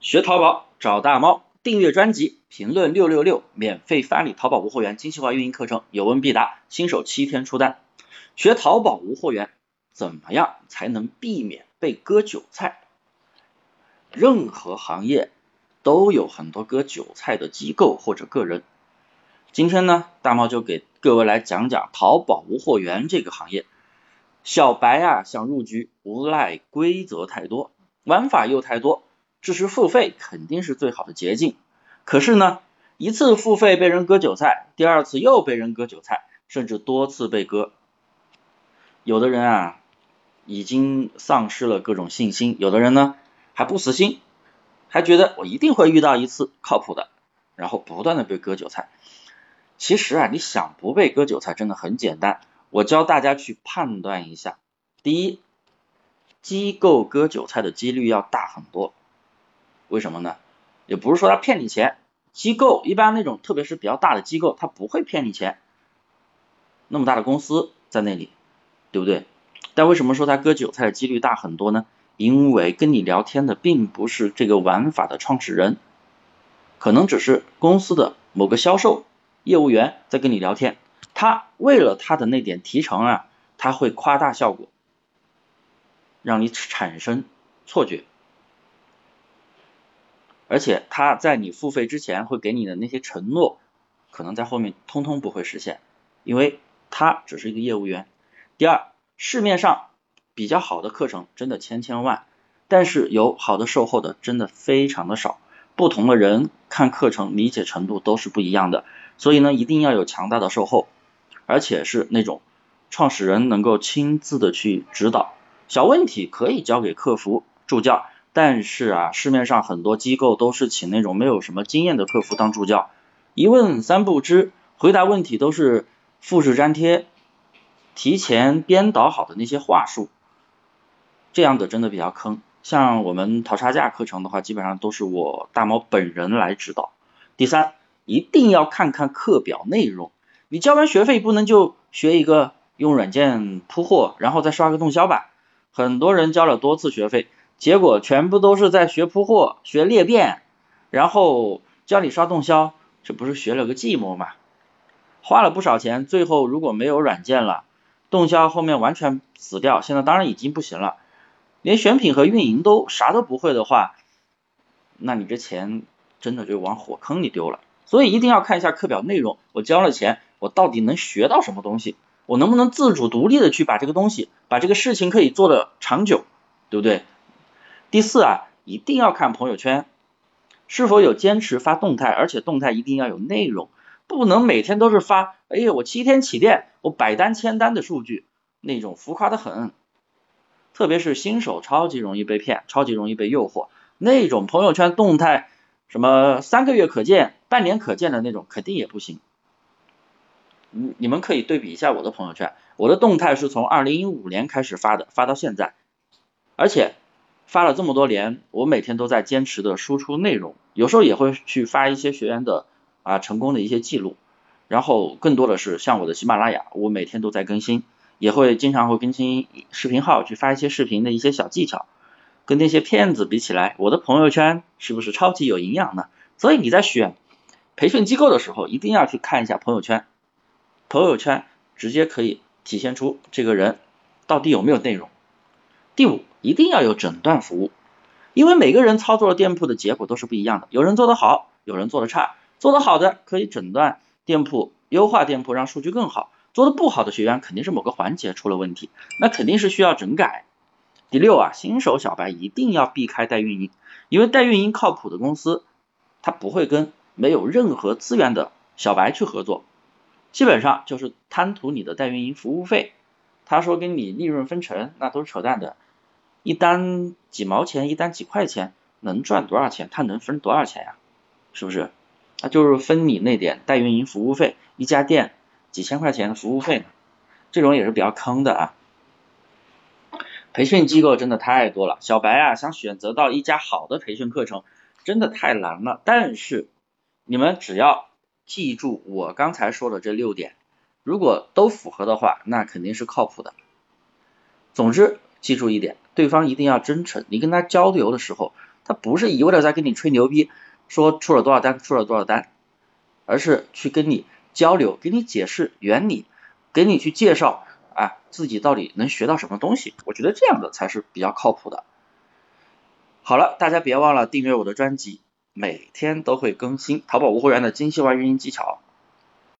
学淘宝找大猫，订阅专辑，评论六六六，免费发你淘宝无货源精细化运营课程，有问必答，新手七天出单。学淘宝无货源，怎么样才能避免被割韭菜？任何行业都有很多割韭菜的机构或者个人。今天呢，大猫就给各位来讲讲淘宝无货源这个行业。小白啊想入局，无奈规则太多，玩法又太多。支持付费肯定是最好的捷径，可是呢，一次付费被人割韭菜，第二次又被人割韭菜，甚至多次被割，有的人啊已经丧失了各种信心，有的人呢还不死心，还觉得我一定会遇到一次靠谱的，然后不断的被割韭菜。其实啊，你想不被割韭菜真的很简单，我教大家去判断一下。第一，机构割韭菜的几率要大很多。为什么呢？也不是说他骗你钱，机构一般那种，特别是比较大的机构，他不会骗你钱，那么大的公司在那里，对不对？但为什么说他割韭菜的几率大很多呢？因为跟你聊天的并不是这个玩法的创始人，可能只是公司的某个销售业务员在跟你聊天，他为了他的那点提成啊，他会夸大效果，让你产生错觉。而且他在你付费之前会给你的那些承诺，可能在后面通通不会实现，因为他只是一个业务员。第二，市面上比较好的课程真的千千万，但是有好的售后的真的非常的少。不同的人看课程理解程度都是不一样的，所以呢，一定要有强大的售后，而且是那种创始人能够亲自的去指导，小问题可以交给客服助教。但是啊，市面上很多机构都是请那种没有什么经验的客服当助教，一问三不知，回答问题都是复制粘贴，提前编导好的那些话术，这样的真的比较坑。像我们淘差价课程的话，基本上都是我大猫本人来指导。第三，一定要看看课表内容，你交完学费不能就学一个用软件铺货，然后再刷个动销吧。很多人交了多次学费。结果全部都是在学铺货、学裂变，然后教你刷动销，这不是学了个寂寞吗？花了不少钱，最后如果没有软件了，动销后面完全死掉，现在当然已经不行了，连选品和运营都啥都不会的话，那你这钱真的就往火坑里丢了。所以一定要看一下课表内容，我交了钱，我到底能学到什么东西？我能不能自主独立的去把这个东西，把这个事情可以做的长久，对不对？第四啊，一定要看朋友圈是否有坚持发动态，而且动态一定要有内容，不能每天都是发，哎呀，我七天起店，我百单千单的数据，那种浮夸的很。特别是新手超级容易被骗，超级容易被诱惑，那种朋友圈动态什么三个月可见、半年可见的那种，肯定也不行。你你们可以对比一下我的朋友圈，我的动态是从二零一五年开始发的，发到现在，而且。发了这么多年，我每天都在坚持的输出内容，有时候也会去发一些学员的啊成功的一些记录，然后更多的是像我的喜马拉雅，我每天都在更新，也会经常会更新视频号去发一些视频的一些小技巧，跟那些骗子比起来，我的朋友圈是不是超级有营养呢？所以你在选培训机构的时候，一定要去看一下朋友圈，朋友圈直接可以体现出这个人到底有没有内容。第五。一定要有诊断服务，因为每个人操作了店铺的结果都是不一样的，有人做得好，有人做得差，做得好的可以诊断店铺，优化店铺，让数据更好；做得不好的学员肯定是某个环节出了问题，那肯定是需要整改。第六啊，新手小白一定要避开代运营，因为代运营靠谱的公司，他不会跟没有任何资源的小白去合作，基本上就是贪图你的代运营服务费，他说跟你利润分成，那都是扯淡的。一单几毛钱，一单几块钱，能赚多少钱？他能分多少钱呀？是不是？他就是分你那点代运营服务费，一家店几千块钱的服务费呢？这种也是比较坑的啊。培训机构真的太多了，小白啊想选择到一家好的培训课程，真的太难了。但是你们只要记住我刚才说的这六点，如果都符合的话，那肯定是靠谱的。总之。记住一点，对方一定要真诚。你跟他交流的时候，他不是一味的在跟你吹牛逼，说出了多少单，出了多少单，而是去跟你交流，给你解释原理，给你去介绍，啊，自己到底能学到什么东西。我觉得这样的才是比较靠谱的。好了，大家别忘了订阅我的专辑，每天都会更新淘宝无货源的精细化运营技巧。